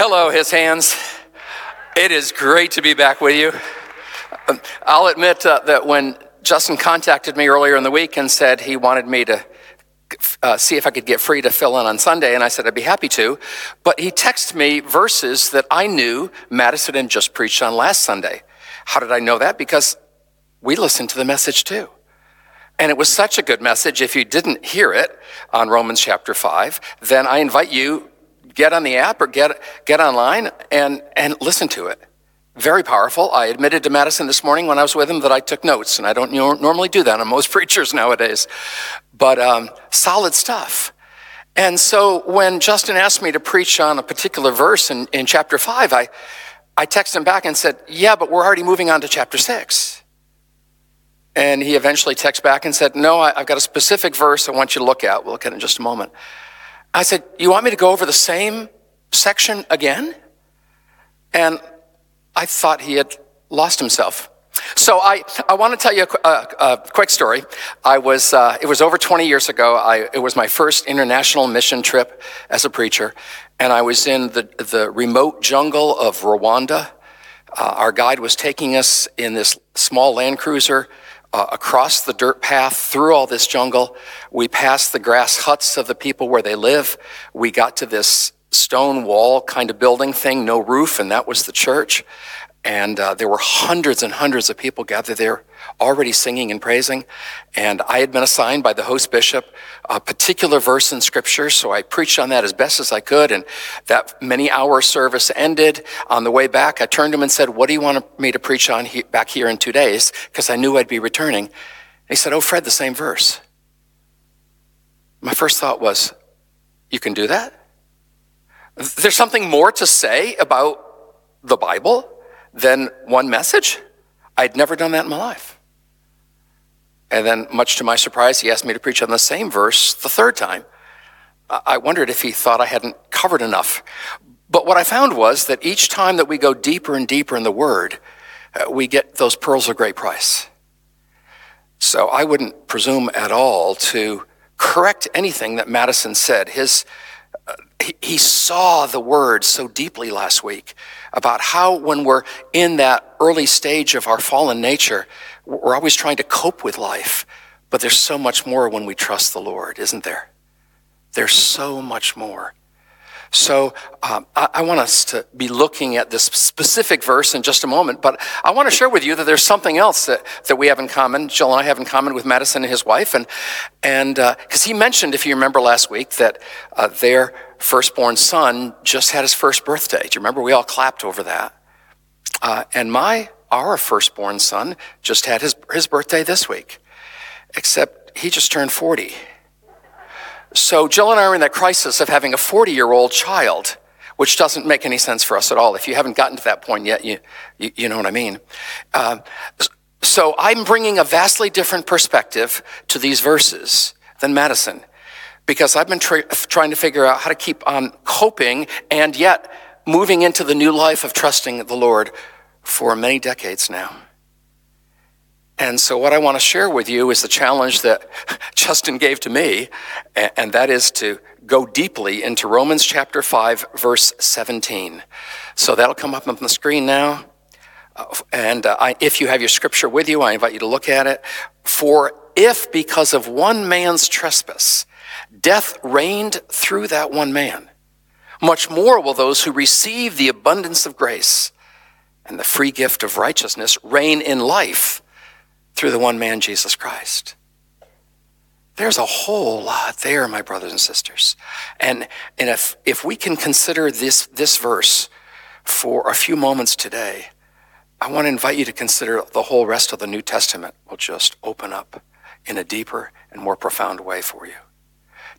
Hello, his hands. It is great to be back with you. Um, I'll admit uh, that when Justin contacted me earlier in the week and said he wanted me to uh, see if I could get free to fill in on Sunday, and I said I'd be happy to. But he texted me verses that I knew Madison had just preached on last Sunday. How did I know that? Because we listened to the message too. And it was such a good message. If you didn't hear it on Romans chapter 5, then I invite you get on the app or get get online and and listen to it. Very powerful. I admitted to Madison this morning when I was with him that I took notes, and I don't normally do that on most preachers nowadays. But um, solid stuff. And so when Justin asked me to preach on a particular verse in, in chapter 5, I, I texted him back and said, Yeah, but we're already moving on to chapter 6. And he eventually texted back and said, No, I, have got a specific verse I want you to look at. We'll look at it in just a moment. I said, You want me to go over the same section again? And I thought he had lost himself. So I, I want to tell you a, a, a quick story. I was, uh, it was over 20 years ago. I, it was my first international mission trip as a preacher. And I was in the, the remote jungle of Rwanda. Uh, our guide was taking us in this small Land Cruiser uh, across the dirt path through all this jungle. We passed the grass huts of the people where they live. We got to this stone wall kind of building thing, no roof, and that was the church. And uh, there were hundreds and hundreds of people gathered there already singing and praising. And I had been assigned by the host bishop a particular verse in scripture, so I preached on that as best as I could. And that many hour service ended. On the way back, I turned to him and said, What do you want me to preach on he- back here in two days? Because I knew I'd be returning. And he said, Oh, Fred, the same verse. My first thought was, You can do that? There's something more to say about the Bible than one message? I'd never done that in my life. And then, much to my surprise, he asked me to preach on the same verse the third time. I wondered if he thought I hadn't covered enough. But what I found was that each time that we go deeper and deeper in the Word, uh, we get those pearls of great price. So I wouldn't presume at all to correct anything that Madison said. His he saw the word so deeply last week about how when we're in that early stage of our fallen nature, we're always trying to cope with life. But there's so much more when we trust the Lord, isn't there? There's so much more. So um, I, I, want us to be looking at this specific verse in just a moment, but I want to share with you that there's something else that, that we have in common. Jill and I have in common with Madison and his wife, and and because uh, he mentioned, if you remember last week, that uh, their firstborn son just had his first birthday. Do you remember? We all clapped over that. Uh, and my our firstborn son just had his his birthday this week, except he just turned forty. So Jill and I are in that crisis of having a 40 year old child, which doesn't make any sense for us at all. If you haven't gotten to that point yet, you, you, you know what I mean. Uh, so I'm bringing a vastly different perspective to these verses than Madison, because I've been tra- trying to figure out how to keep on coping and yet moving into the new life of trusting the Lord for many decades now. And so, what I want to share with you is the challenge that Justin gave to me, and that is to go deeply into Romans chapter 5, verse 17. So, that'll come up on the screen now. Uh, and uh, if you have your scripture with you, I invite you to look at it. For if because of one man's trespass, death reigned through that one man, much more will those who receive the abundance of grace and the free gift of righteousness reign in life through the one man, Jesus Christ. There's a whole lot there, my brothers and sisters. And, and if, if we can consider this, this verse for a few moments today, I want to invite you to consider the whole rest of the New Testament will just open up in a deeper and more profound way for you.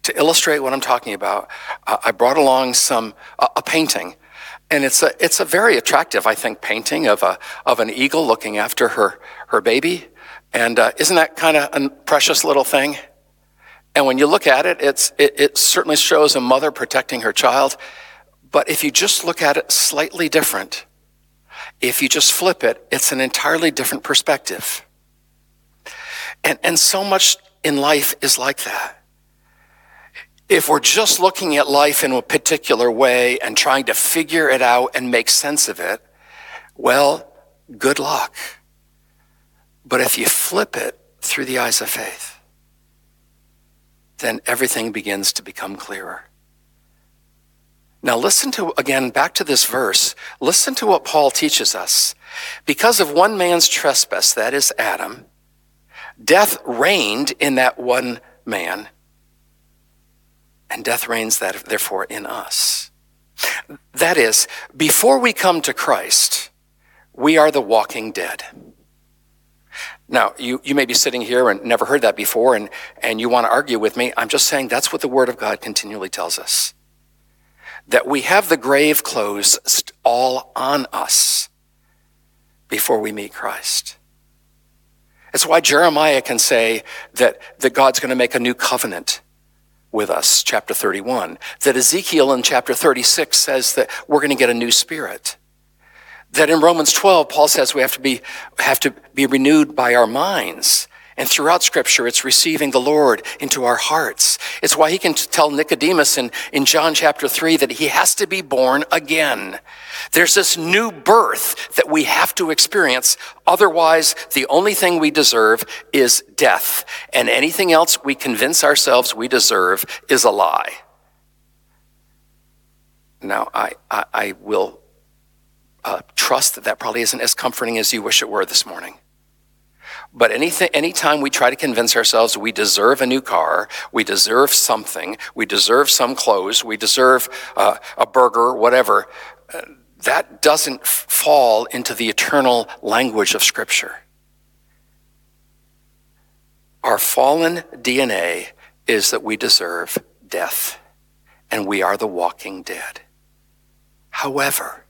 To illustrate what I'm talking about, uh, I brought along some uh, a painting, and it's a it's a very attractive, I think, painting of a of an eagle looking after her her baby. And uh, isn't that kind of a precious little thing? And when you look at it, it's, it, it certainly shows a mother protecting her child. But if you just look at it slightly different, if you just flip it, it's an entirely different perspective. And, and so much in life is like that. If we're just looking at life in a particular way and trying to figure it out and make sense of it, well, good luck. But if you flip it through the eyes of faith, then everything begins to become clearer. Now, listen to, again, back to this verse. Listen to what Paul teaches us. Because of one man's trespass, that is Adam, death reigned in that one man and death reigns that therefore in us. That is, before we come to Christ, we are the walking dead. Now, you, you may be sitting here and never heard that before, and, and you want to argue with me. I'm just saying that's what the Word of God continually tells us. That we have the grave closed all on us before we meet Christ. It's why Jeremiah can say that, that God's going to make a new covenant with us, chapter 31. That Ezekiel in chapter 36 says that we're going to get a new spirit. That in Romans 12, Paul says we have to be, have to be renewed by our minds. And throughout scripture, it's receiving the Lord into our hearts. It's why he can tell Nicodemus in, in John chapter 3 that he has to be born again. There's this new birth that we have to experience. Otherwise, the only thing we deserve is death. And anything else we convince ourselves we deserve is a lie. Now, I, I, I will uh, trust that that probably isn't as comforting as you wish it were this morning. But anything, anytime we try to convince ourselves we deserve a new car, we deserve something, we deserve some clothes, we deserve uh, a burger, whatever, uh, that doesn't fall into the eternal language of Scripture. Our fallen DNA is that we deserve death, and we are the walking dead. However,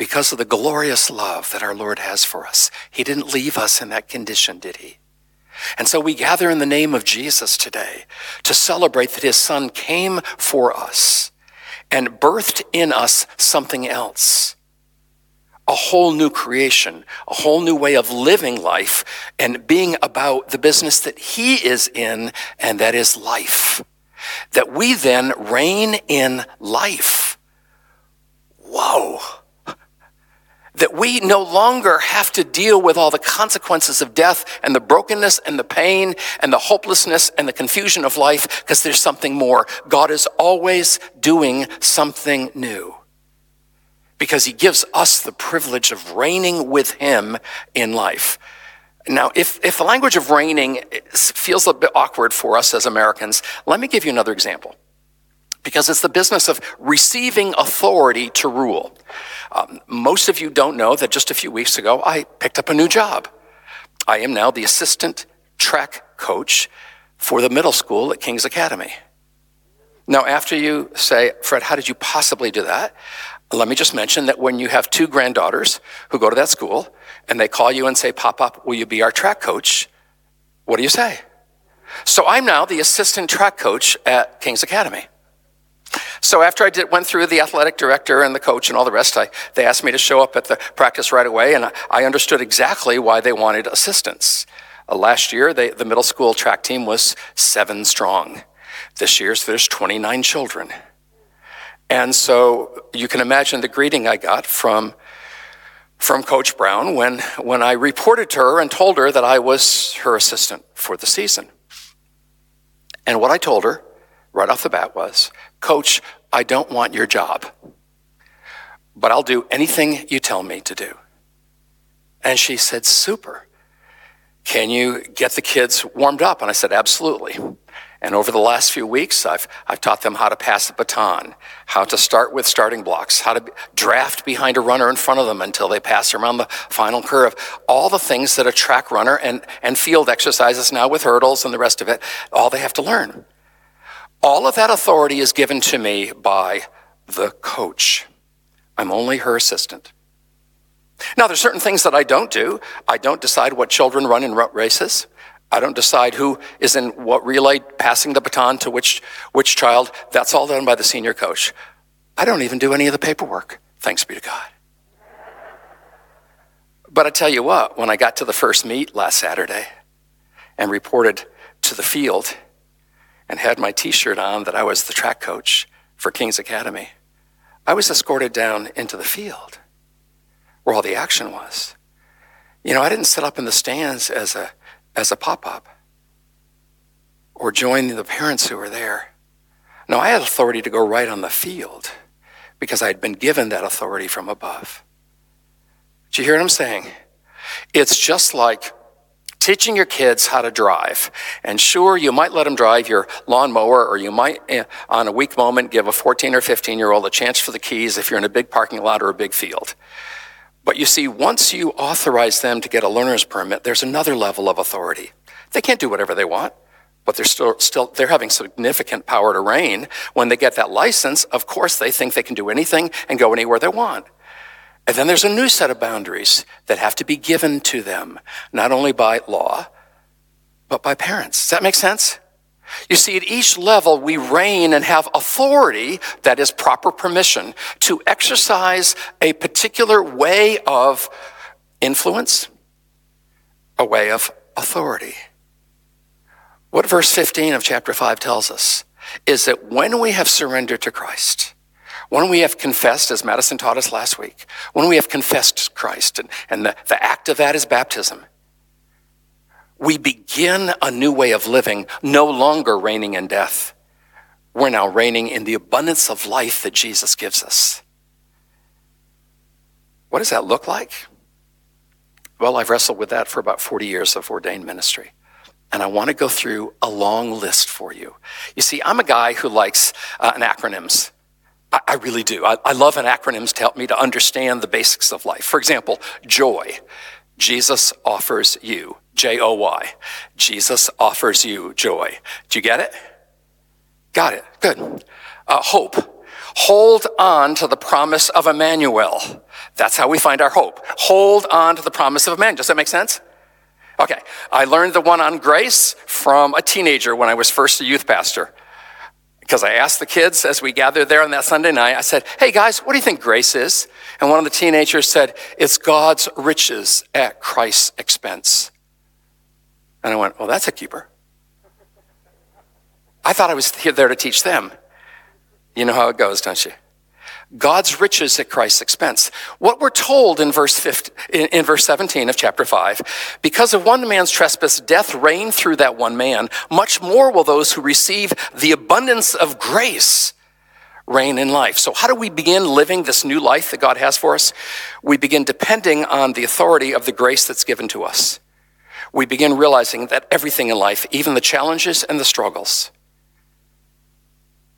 because of the glorious love that our Lord has for us. He didn't leave us in that condition, did he? And so we gather in the name of Jesus today to celebrate that his son came for us and birthed in us something else. A whole new creation, a whole new way of living life and being about the business that he is in, and that is life. That we then reign in life. Whoa that we no longer have to deal with all the consequences of death and the brokenness and the pain and the hopelessness and the confusion of life because there's something more. God is always doing something new because he gives us the privilege of reigning with him in life. Now, if, if the language of reigning feels a bit awkward for us as Americans, let me give you another example because it's the business of receiving authority to rule. Um, most of you don't know that just a few weeks ago, I picked up a new job. I am now the assistant track coach for the middle school at King's Academy. Now, after you say, Fred, how did you possibly do that? Let me just mention that when you have two granddaughters who go to that school and they call you and say, Pop up, will you be our track coach? What do you say? So I'm now the assistant track coach at King's Academy. So after I did, went through the athletic director and the coach and all the rest, I, they asked me to show up at the practice right away, and I, I understood exactly why they wanted assistance. Uh, last year, they, the middle school track team was seven strong. This year's there's 29 children. And so you can imagine the greeting I got from, from Coach Brown when, when I reported to her and told her that I was her assistant for the season. And what I told her right off the bat was, Coach, I don't want your job, but I'll do anything you tell me to do. And she said, Super. Can you get the kids warmed up? And I said, Absolutely. And over the last few weeks, I've, I've taught them how to pass the baton, how to start with starting blocks, how to draft behind a runner in front of them until they pass around the final curve. All the things that a track runner and, and field exercises now with hurdles and the rest of it, all they have to learn. All of that authority is given to me by the coach. I'm only her assistant. Now, there's certain things that I don't do. I don't decide what children run in races. I don't decide who is in what relay, passing the baton to which, which child. That's all done by the senior coach. I don't even do any of the paperwork, thanks be to God. But I tell you what, when I got to the first meet last Saturday and reported to the field, and had my t shirt on that I was the track coach for King's Academy, I was escorted down into the field where all the action was. You know, I didn't sit up in the stands as a, as a pop up or join the parents who were there. No, I had authority to go right on the field because I had been given that authority from above. Do you hear what I'm saying? It's just like teaching your kids how to drive. And sure, you might let them drive your lawnmower, or you might, eh, on a weak moment, give a 14 or 15 year old a chance for the keys if you're in a big parking lot or a big field. But you see, once you authorize them to get a learner's permit, there's another level of authority. They can't do whatever they want, but they're still, still they're having significant power to reign. When they get that license, of course, they think they can do anything and go anywhere they want. And then there's a new set of boundaries that have to be given to them, not only by law, but by parents. Does that make sense? You see, at each level, we reign and have authority, that is proper permission, to exercise a particular way of influence, a way of authority. What verse 15 of chapter 5 tells us is that when we have surrendered to Christ, when we have confessed, as Madison taught us last week, when we have confessed Christ, and, and the, the act of that is baptism, we begin a new way of living, no longer reigning in death. We're now reigning in the abundance of life that Jesus gives us. What does that look like? Well, I've wrestled with that for about 40 years of ordained ministry. And I want to go through a long list for you. You see, I'm a guy who likes uh, acronyms. I, I really do. I, I love an acronyms to help me to understand the basics of life. For example, joy. Jesus offers you, J O Y. Jesus offers you joy. Do you get it? Got it. Good. Uh, hope. Hold on to the promise of Emmanuel. That's how we find our hope. Hold on to the promise of Emmanuel. Does that make sense? Okay. I learned the one on grace from a teenager when I was first a youth pastor because I asked the kids as we gathered there on that Sunday night, I said, Hey guys, what do you think grace is? And one of the teenagers said, It's God's riches at Christ's expense. And I went, Well, that's a keeper. I thought I was here, there to teach them. You know how it goes, don't you? God's riches at Christ's expense. What we're told in verse 15, in, verse 17 of chapter 5, because of one man's trespass, death reigned through that one man. Much more will those who receive the abundance of grace reign in life. So how do we begin living this new life that God has for us? We begin depending on the authority of the grace that's given to us. We begin realizing that everything in life, even the challenges and the struggles,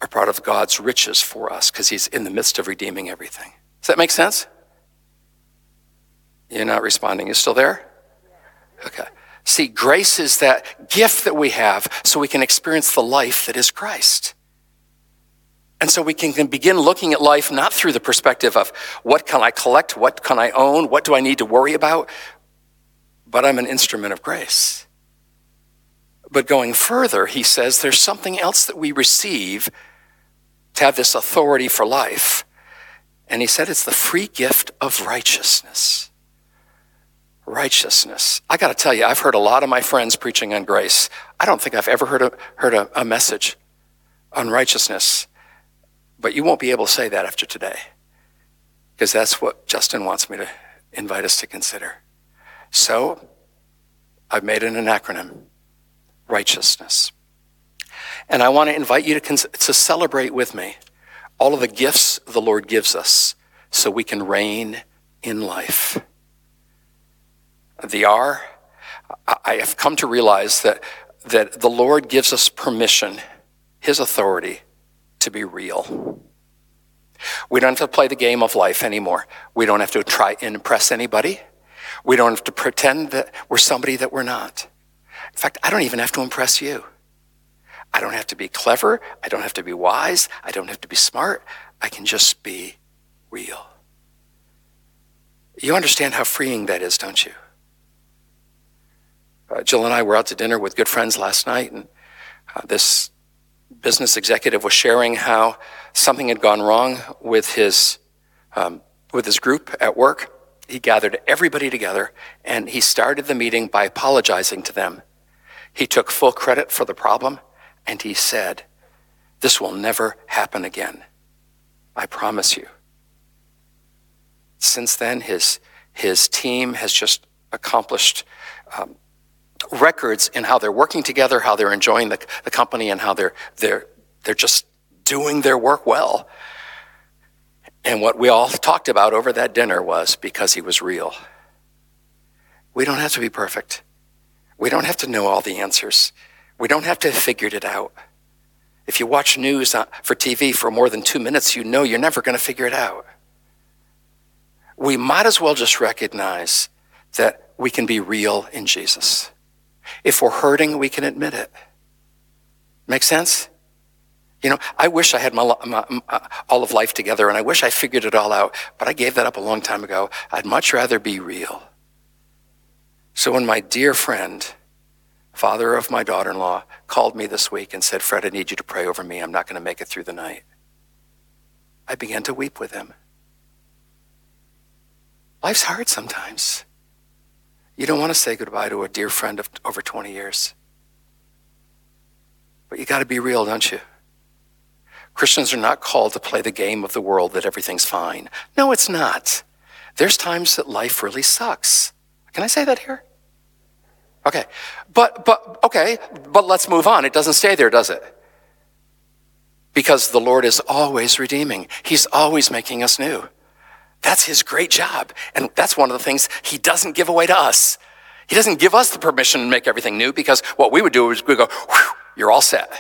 are part of God's riches for us because He's in the midst of redeeming everything. Does that make sense? You're not responding. You still there? Okay. See, grace is that gift that we have so we can experience the life that is Christ. And so we can, can begin looking at life not through the perspective of what can I collect, what can I own, what do I need to worry about, but I'm an instrument of grace. But going further, he says there's something else that we receive to have this authority for life. And he said it's the free gift of righteousness. Righteousness. I got to tell you, I've heard a lot of my friends preaching on grace. I don't think I've ever heard a, heard a, a message on righteousness. But you won't be able to say that after today, because that's what Justin wants me to invite us to consider. So I've made an acronym righteousness. And I want to invite you to, to celebrate with me all of the gifts the Lord gives us so we can reign in life. The R, I have come to realize that, that the Lord gives us permission, His authority, to be real. We don't have to play the game of life anymore. We don't have to try and impress anybody. We don't have to pretend that we're somebody that we're not. In fact, I don't even have to impress you. I don't have to be clever. I don't have to be wise. I don't have to be smart. I can just be real. You understand how freeing that is, don't you? Uh, Jill and I were out to dinner with good friends last night, and uh, this business executive was sharing how something had gone wrong with his um, with his group at work. He gathered everybody together, and he started the meeting by apologizing to them. He took full credit for the problem and he said, This will never happen again. I promise you. Since then, his, his team has just accomplished um, records in how they're working together, how they're enjoying the, the company, and how they're, they're, they're just doing their work well. And what we all talked about over that dinner was because he was real. We don't have to be perfect. We don't have to know all the answers. We don't have to have figured it out. If you watch news uh, for TV for more than two minutes, you know you're never going to figure it out. We might as well just recognize that we can be real in Jesus. If we're hurting, we can admit it. Make sense? You know, I wish I had my, my, my, uh, all of life together and I wish I figured it all out, but I gave that up a long time ago. I'd much rather be real. So when my dear friend, father of my daughter in law, called me this week and said, Fred, I need you to pray over me. I'm not going to make it through the night. I began to weep with him. Life's hard sometimes. You don't want to say goodbye to a dear friend of over 20 years. But you got to be real, don't you? Christians are not called to play the game of the world that everything's fine. No, it's not. There's times that life really sucks. Can I say that here? Okay. But, but, okay, but let's move on. It doesn't stay there, does it? Because the Lord is always redeeming. He's always making us new. That's his great job. And that's one of the things he doesn't give away to us. He doesn't give us the permission to make everything new because what we would do is we go, you're all set.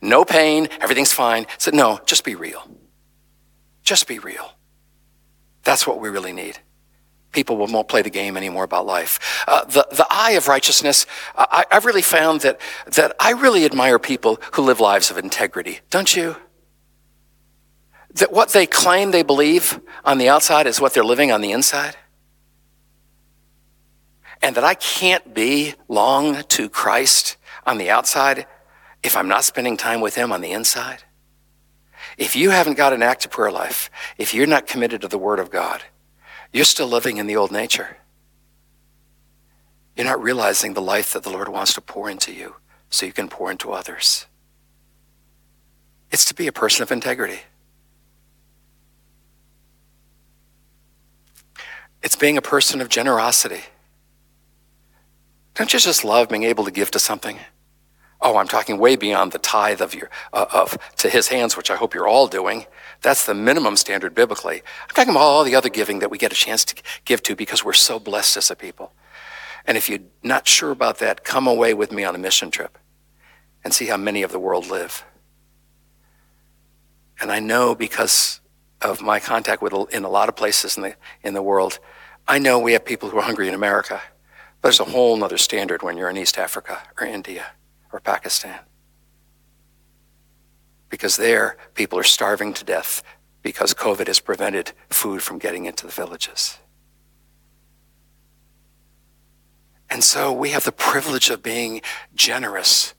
No pain, everything's fine. Said, no, just be real. Just be real. That's what we really need people won't play the game anymore about life. Uh, the, the eye of righteousness, I, I've really found that, that I really admire people who live lives of integrity. Don't you? That what they claim they believe on the outside is what they're living on the inside. And that I can't be long to Christ on the outside if I'm not spending time with Him on the inside. If you haven't got an active prayer life, if you're not committed to the Word of God, you're still living in the old nature. You're not realizing the life that the Lord wants to pour into you so you can pour into others. It's to be a person of integrity. It's being a person of generosity. Don't you just love being able to give to something? Oh, I'm talking way beyond the tithe of your uh, of to his hands, which I hope you're all doing. That's the minimum standard biblically. I'm talking about all the other giving that we get a chance to give to because we're so blessed as a people. And if you're not sure about that, come away with me on a mission trip and see how many of the world live. And I know because of my contact with in a lot of places in the in the world, I know we have people who are hungry in America. But there's a whole other standard when you're in East Africa or India or Pakistan because there people are starving to death because COVID has prevented food from getting into the villages. And so we have the privilege of being generous.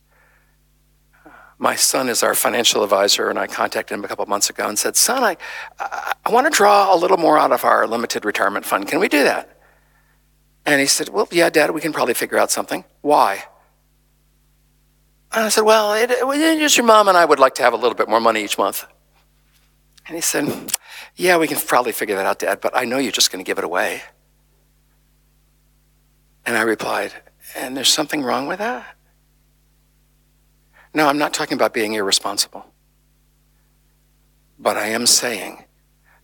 My son is our financial advisor, and I contacted him a couple months ago and said, Son, I, I, I want to draw a little more out of our limited retirement fund. Can we do that? And he said, Well, yeah, Dad, we can probably figure out something. Why? And I said, Well, it, it, just your mom and I would like to have a little bit more money each month. And he said, Yeah, we can probably figure that out, Dad, but I know you're just going to give it away. And I replied, And there's something wrong with that? No, I'm not talking about being irresponsible. But I am saying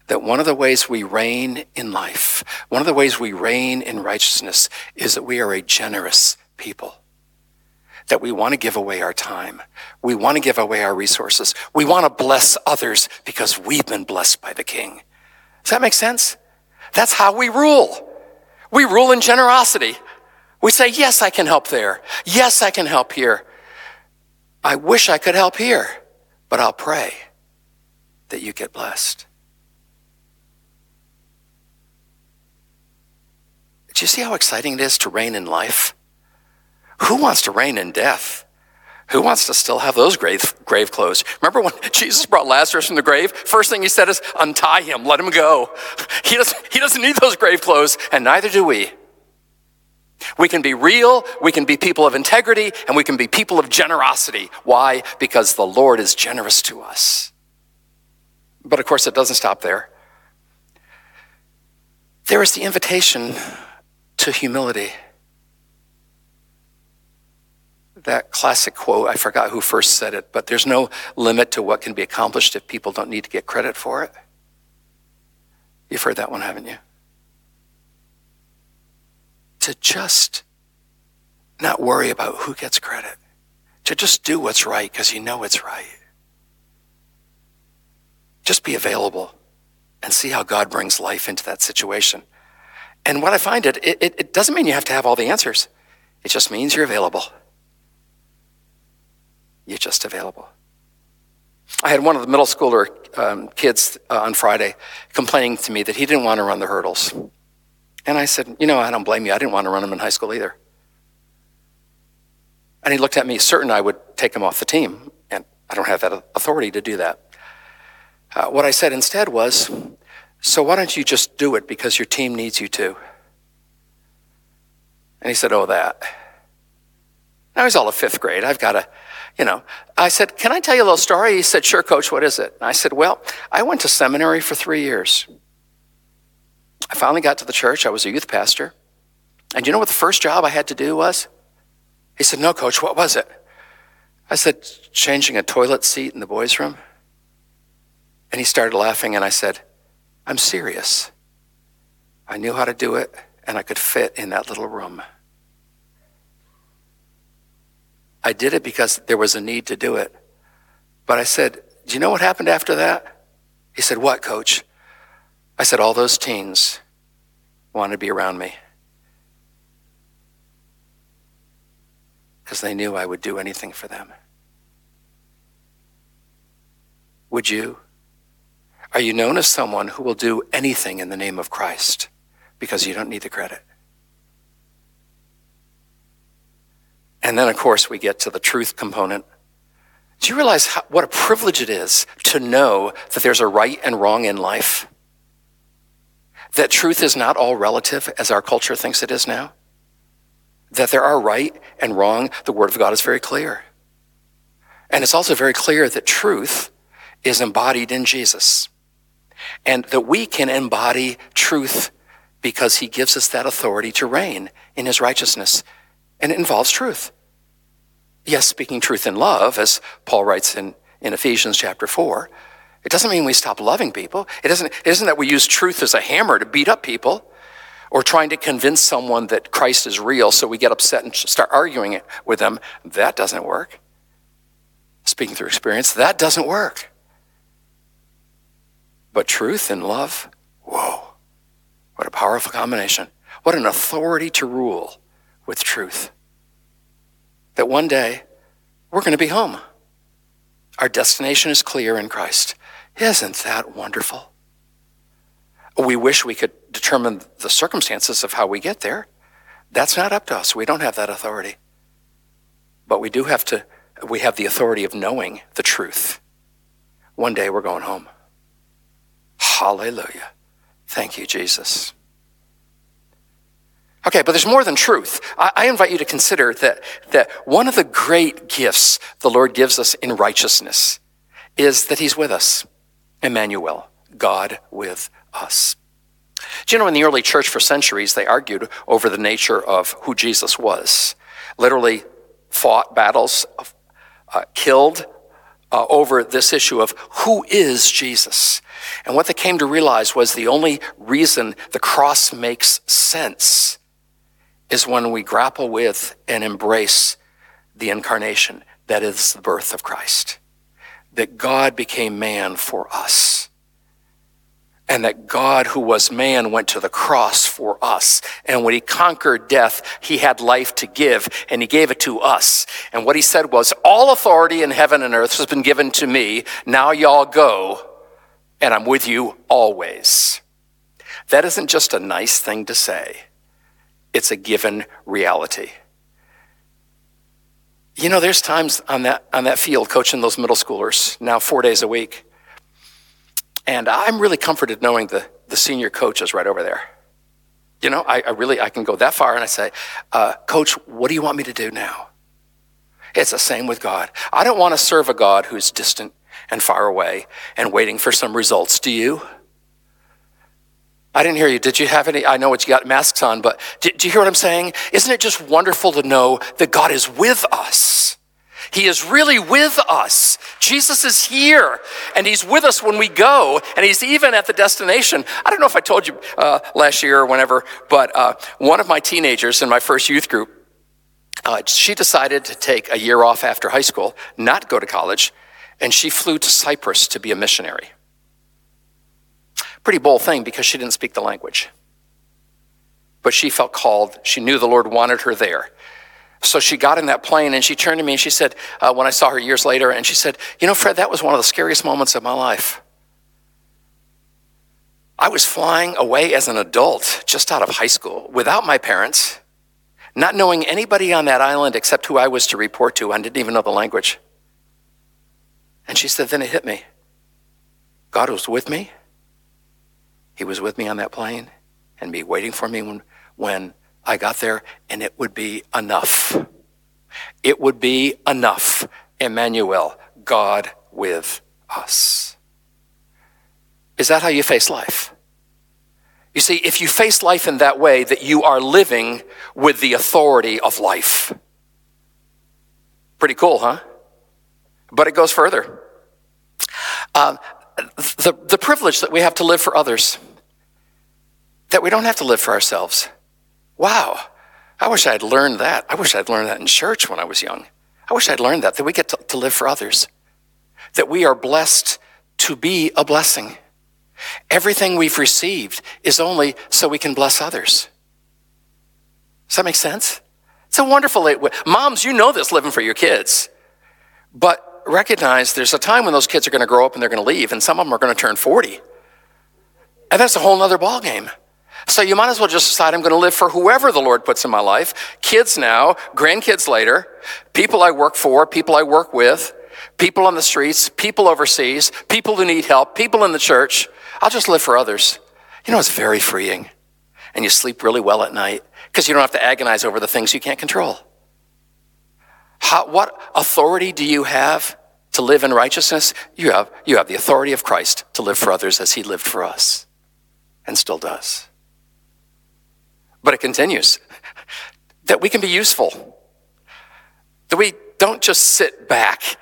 that one of the ways we reign in life, one of the ways we reign in righteousness, is that we are a generous people that we want to give away our time. We want to give away our resources. We want to bless others because we've been blessed by the King. Does that make sense? That's how we rule. We rule in generosity. We say, yes, I can help there. Yes, I can help here. I wish I could help here, but I'll pray that you get blessed. Do you see how exciting it is to reign in life? Who wants to reign in death? Who wants to still have those grave, grave clothes? Remember when Jesus brought Lazarus from the grave? First thing he said is, untie him, let him go. He doesn't, he doesn't need those grave clothes, and neither do we. We can be real, we can be people of integrity, and we can be people of generosity. Why? Because the Lord is generous to us. But of course, it doesn't stop there. There is the invitation to humility. That classic quote, I forgot who first said it, but there's no limit to what can be accomplished if people don't need to get credit for it. You've heard that one, haven't you? To just not worry about who gets credit, to just do what's right because you know it's right. Just be available and see how God brings life into that situation. And what I find it, it, it doesn't mean you have to have all the answers. It just means you're available. You're just available. I had one of the middle schooler um, kids uh, on Friday complaining to me that he didn't want to run the hurdles. And I said, You know, I don't blame you. I didn't want to run them in high school either. And he looked at me, certain I would take him off the team. And I don't have that authority to do that. Uh, what I said instead was, So why don't you just do it because your team needs you to? And he said, Oh, that. Now he's all of fifth grade. I've got to, you know. I said, Can I tell you a little story? He said, Sure, coach, what is it? And I said, Well, I went to seminary for three years. I finally got to the church. I was a youth pastor. And you know what the first job I had to do was? He said, No, coach, what was it? I said, Changing a toilet seat in the boys' room. And he started laughing, and I said, I'm serious. I knew how to do it, and I could fit in that little room. I did it because there was a need to do it. But I said, Do you know what happened after that? He said, What, coach? I said, All those teens wanted to be around me because they knew I would do anything for them. Would you? Are you known as someone who will do anything in the name of Christ because you don't need the credit? And then, of course, we get to the truth component. Do you realize how, what a privilege it is to know that there's a right and wrong in life? That truth is not all relative as our culture thinks it is now? That there are right and wrong, the Word of God is very clear. And it's also very clear that truth is embodied in Jesus. And that we can embody truth because he gives us that authority to reign in his righteousness and it involves truth. Yes, speaking truth in love, as Paul writes in, in Ephesians chapter 4. It doesn't mean we stop loving people. It doesn't, it isn't that we use truth as a hammer to beat up people or trying to convince someone that Christ is real so we get upset and start arguing it with them. That doesn't work. Speaking through experience, that doesn't work. But truth and love, whoa, what a powerful combination. What an authority to rule with truth. That one day we're going to be home. Our destination is clear in Christ. Isn't that wonderful? We wish we could determine the circumstances of how we get there. That's not up to us. We don't have that authority. But we do have to, we have the authority of knowing the truth. One day we're going home. Hallelujah. Thank you, Jesus. Okay, but there's more than truth. I, I, invite you to consider that, that one of the great gifts the Lord gives us in righteousness is that He's with us. Emmanuel, God with us. Do you know in the early church for centuries, they argued over the nature of who Jesus was? Literally fought battles, uh, killed uh, over this issue of who is Jesus. And what they came to realize was the only reason the cross makes sense is when we grapple with and embrace the incarnation, that is the birth of Christ. That God became man for us. And that God, who was man, went to the cross for us. And when he conquered death, he had life to give, and he gave it to us. And what he said was, All authority in heaven and earth has been given to me. Now y'all go, and I'm with you always. That isn't just a nice thing to say it's a given reality. You know, there's times on that, on that field coaching those middle schoolers now four days a week. And I'm really comforted knowing the, the senior coach is right over there. You know, I, I really, I can go that far and I say, uh, Coach, what do you want me to do now? It's the same with God. I don't want to serve a God who's distant and far away and waiting for some results. Do you? I didn't hear you. Did you have any? I know what you got masks on, but do, do you hear what I'm saying? Isn't it just wonderful to know that God is with us? He is really with us. Jesus is here, and He's with us when we go, and He's even at the destination. I don't know if I told you uh, last year or whenever, but uh, one of my teenagers in my first youth group, uh, she decided to take a year off after high school, not go to college, and she flew to Cyprus to be a missionary. Pretty bold thing because she didn't speak the language. But she felt called. She knew the Lord wanted her there. So she got in that plane and she turned to me and she said, uh, when I saw her years later, and she said, You know, Fred, that was one of the scariest moments of my life. I was flying away as an adult, just out of high school, without my parents, not knowing anybody on that island except who I was to report to. I didn't even know the language. And she said, Then it hit me. God was with me. He was with me on that plane and be waiting for me when, when I got there, and it would be enough. It would be enough. Emmanuel, God with us. Is that how you face life? You see, if you face life in that way, that you are living with the authority of life. Pretty cool, huh? But it goes further. Uh, the, the privilege that we have to live for others, that we don't have to live for ourselves. Wow, I wish I'd learned that. I wish I'd learned that in church when I was young. I wish I'd learned that, that we get to, to live for others, that we are blessed to be a blessing. Everything we've received is only so we can bless others. Does that make sense? It's a wonderful way. Moms, you know this living for your kids. But recognize there's a time when those kids are going to grow up and they're going to leave, and some of them are going to turn 40. And that's a whole other ballgame. So you might as well just decide I'm going to live for whoever the Lord puts in my life. Kids now, grandkids later, people I work for, people I work with, people on the streets, people overseas, people who need help, people in the church. I'll just live for others. You know, it's very freeing. And you sleep really well at night because you don't have to agonize over the things you can't control. How, what authority do you have to live in righteousness? You have, you have the authority of Christ to live for others as he lived for us and still does. But it continues that we can be useful, that we don't just sit back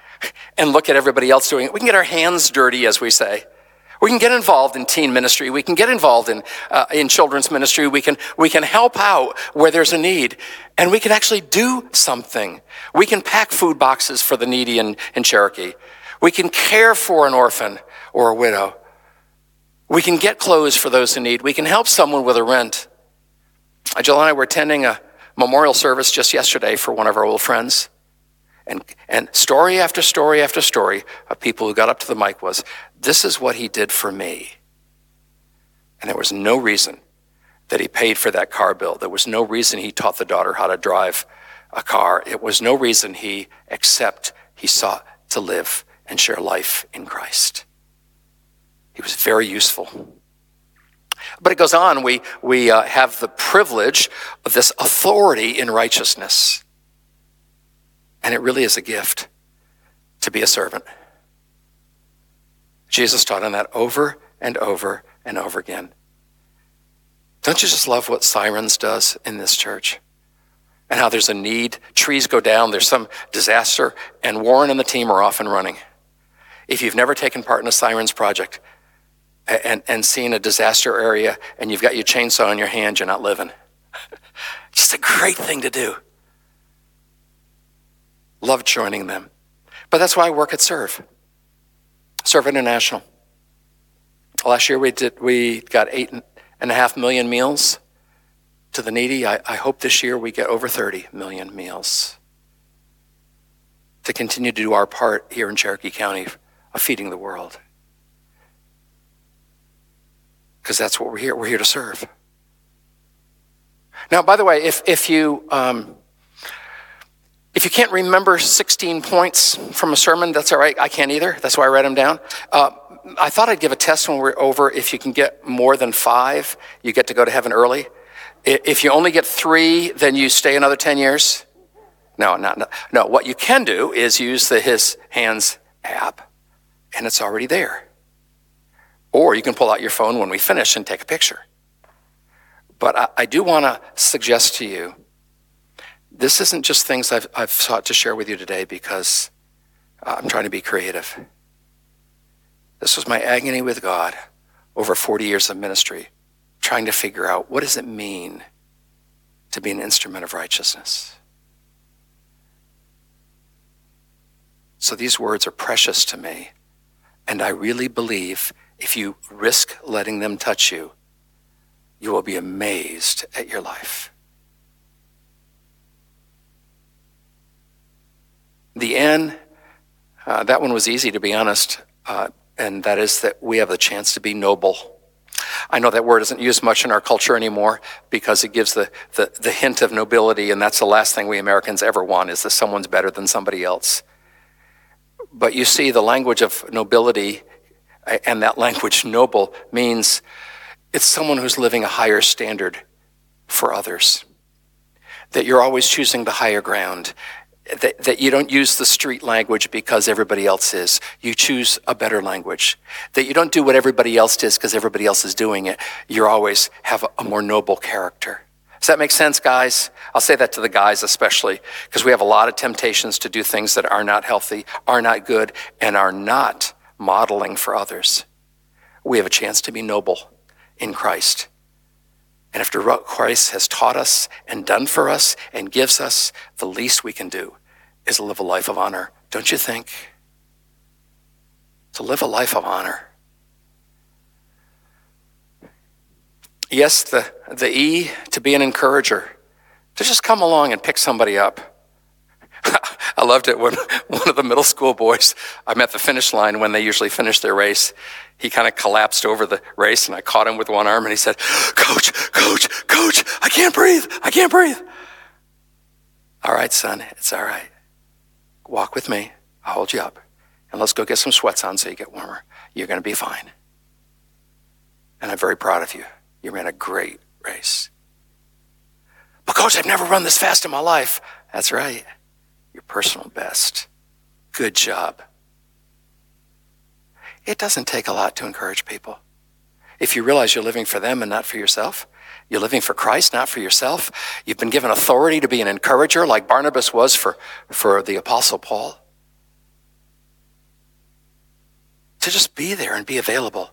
and look at everybody else doing it. We can get our hands dirty, as we say. We can get involved in teen ministry. We can get involved in, uh, in children's ministry. We can, we can help out where there's a need. And we can actually do something. We can pack food boxes for the needy in, in Cherokee. We can care for an orphan or a widow. We can get clothes for those in need. We can help someone with a rent. Uh, Jill and I were attending a memorial service just yesterday for one of our old friends. And, and story after story after story of people who got up to the mic was, This is what he did for me. And there was no reason that he paid for that car bill. There was no reason he taught the daughter how to drive a car. It was no reason he, except he sought to live and share life in Christ. He was very useful. But it goes on, we, we uh, have the privilege of this authority in righteousness. And it really is a gift to be a servant. Jesus taught on that over and over and over again. Don't you just love what Sirens does in this church? And how there's a need, trees go down, there's some disaster, and Warren and the team are off and running. If you've never taken part in a Sirens project, and, and seeing a disaster area and you've got your chainsaw in your hand, you're not living. Just a great thing to do. Love joining them. But that's why I work at Serve. Serve International. Last year we did we got eight and a half million meals to the needy. I, I hope this year we get over 30 million meals to continue to do our part here in Cherokee County of feeding the world because that's what we're here. We're here to serve. Now, by the way, if, if you um, if you can't remember 16 points from a sermon, that's all right. I can't either. That's why I write them down. Uh, I thought I'd give a test when we're over. If you can get more than five, you get to go to heaven early. If you only get three, then you stay another 10 years? No, not, no. no. What you can do is use the His Hands app, and it's already there. Or you can pull out your phone when we finish and take a picture. But I, I do want to suggest to you this isn't just things I've, I've sought to share with you today because uh, I'm trying to be creative. This was my agony with God over 40 years of ministry, trying to figure out what does it mean to be an instrument of righteousness. So these words are precious to me, and I really believe if you risk letting them touch you, you will be amazed at your life. The N, uh, that one was easy to be honest, uh, and that is that we have the chance to be noble. I know that word isn't used much in our culture anymore because it gives the, the, the hint of nobility, and that's the last thing we Americans ever want is that someone's better than somebody else. But you see, the language of nobility and that language, noble, means it's someone who's living a higher standard for others. That you're always choosing the higher ground. That, that you don't use the street language because everybody else is. You choose a better language. That you don't do what everybody else does because everybody else is doing it. You always have a, a more noble character. Does that make sense, guys? I'll say that to the guys especially, because we have a lot of temptations to do things that are not healthy, are not good, and are not modeling for others. We have a chance to be noble in Christ. And after what Christ has taught us and done for us and gives us, the least we can do is live a life of honor. Don't you think? To live a life of honor. Yes, the, the E, to be an encourager, to just come along and pick somebody up. I loved it when one of the middle school boys, I'm at the finish line when they usually finish their race. He kind of collapsed over the race and I caught him with one arm and he said, Coach, coach, coach, I can't breathe. I can't breathe. All right, son, it's all right. Walk with me. I'll hold you up. And let's go get some sweats on so you get warmer. You're going to be fine. And I'm very proud of you. You ran a great race. But, coach, I've never run this fast in my life. That's right. Your personal best. Good job. It doesn't take a lot to encourage people. If you realize you're living for them and not for yourself, you're living for Christ, not for yourself. You've been given authority to be an encourager, like Barnabas was for, for the Apostle Paul. To just be there and be available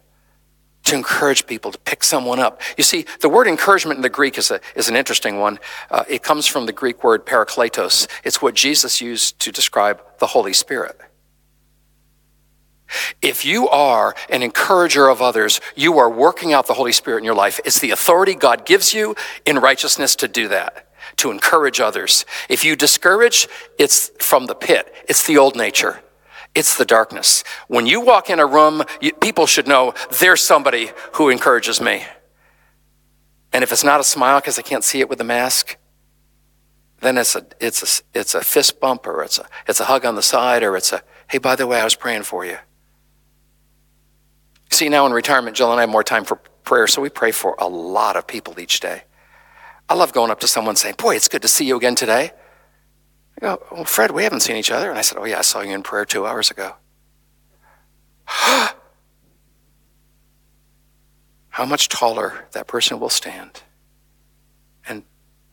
to encourage people, to pick someone up. You see, the word encouragement in the Greek is, a, is an interesting one. Uh, it comes from the Greek word parakletos. It's what Jesus used to describe the Holy Spirit. If you are an encourager of others, you are working out the Holy Spirit in your life. It's the authority God gives you in righteousness to do that, to encourage others. If you discourage, it's from the pit, it's the old nature. It's the darkness. When you walk in a room, you, people should know there's somebody who encourages me. And if it's not a smile because I can't see it with the mask, then it's a, it's a, it's a fist bump or it's a, it's a hug on the side or it's a, hey, by the way, I was praying for you. See, now in retirement, Jill and I have more time for prayer, so we pray for a lot of people each day. I love going up to someone saying, boy, it's good to see you again today. I go, well, Fred, we haven't seen each other. And I said, oh, yeah, I saw you in prayer two hours ago. How much taller that person will stand. And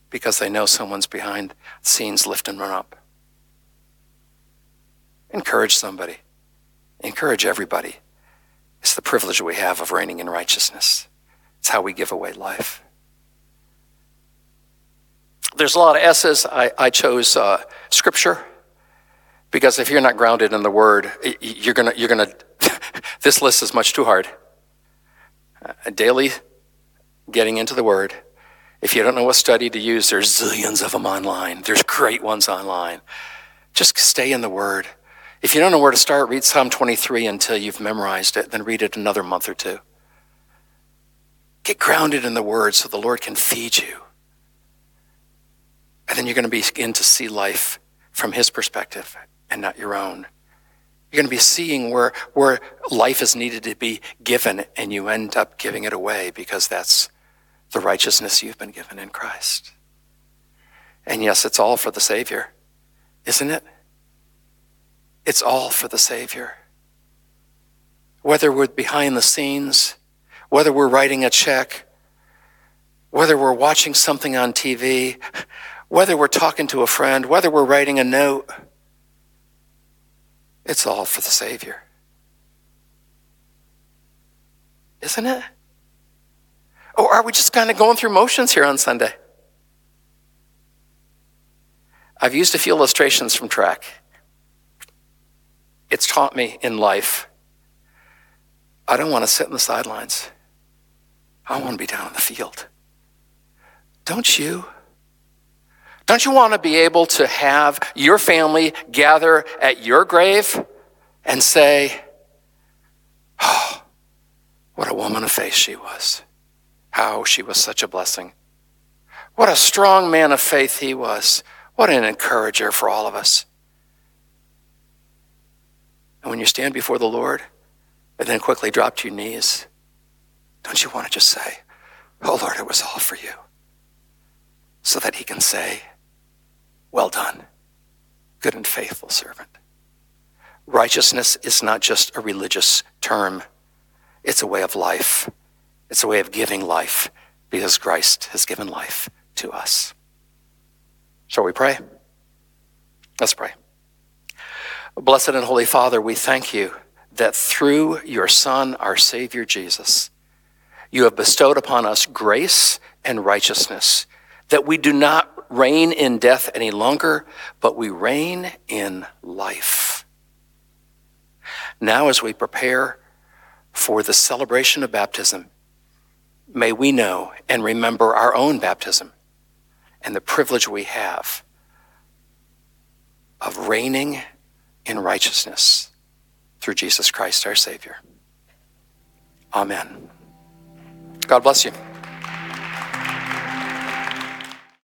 because they know someone's behind scenes, lift and run up. Encourage somebody. Encourage everybody. It's the privilege we have of reigning in righteousness. It's how we give away life. There's a lot of S's. I, I chose uh, scripture because if you're not grounded in the word, you're gonna you're gonna. this list is much too hard. Uh, daily, getting into the word. If you don't know what study to use, there's zillions of them online. There's great ones online. Just stay in the word. If you don't know where to start, read Psalm 23 until you've memorized it, then read it another month or two. Get grounded in the word so the Lord can feed you. And then you're going to begin to see life from his perspective and not your own. You're going to be seeing where, where life is needed to be given, and you end up giving it away because that's the righteousness you've been given in Christ. And yes, it's all for the Savior, isn't it? It's all for the Savior. Whether we're behind the scenes, whether we're writing a check, whether we're watching something on TV, whether we're talking to a friend, whether we're writing a note, it's all for the Savior. Isn't it? Or are we just kind of going through motions here on Sunday? I've used a few illustrations from track. It's taught me in life. I don't want to sit in the sidelines. I want to be down in the field. Don't you? Don't you want to be able to have your family gather at your grave and say, Oh, what a woman of faith she was. How she was such a blessing. What a strong man of faith he was. What an encourager for all of us. And when you stand before the Lord and then quickly drop to your knees, don't you want to just say, Oh Lord, it was all for you? So that he can say, Well done, good and faithful servant. Righteousness is not just a religious term, it's a way of life. It's a way of giving life because Christ has given life to us. Shall we pray? Let's pray. Blessed and Holy Father, we thank you that through your Son, our Savior Jesus, you have bestowed upon us grace and righteousness, that we do not reign in death any longer, but we reign in life. Now, as we prepare for the celebration of baptism, may we know and remember our own baptism and the privilege we have of reigning in righteousness through Jesus Christ our Savior. Amen. God bless you.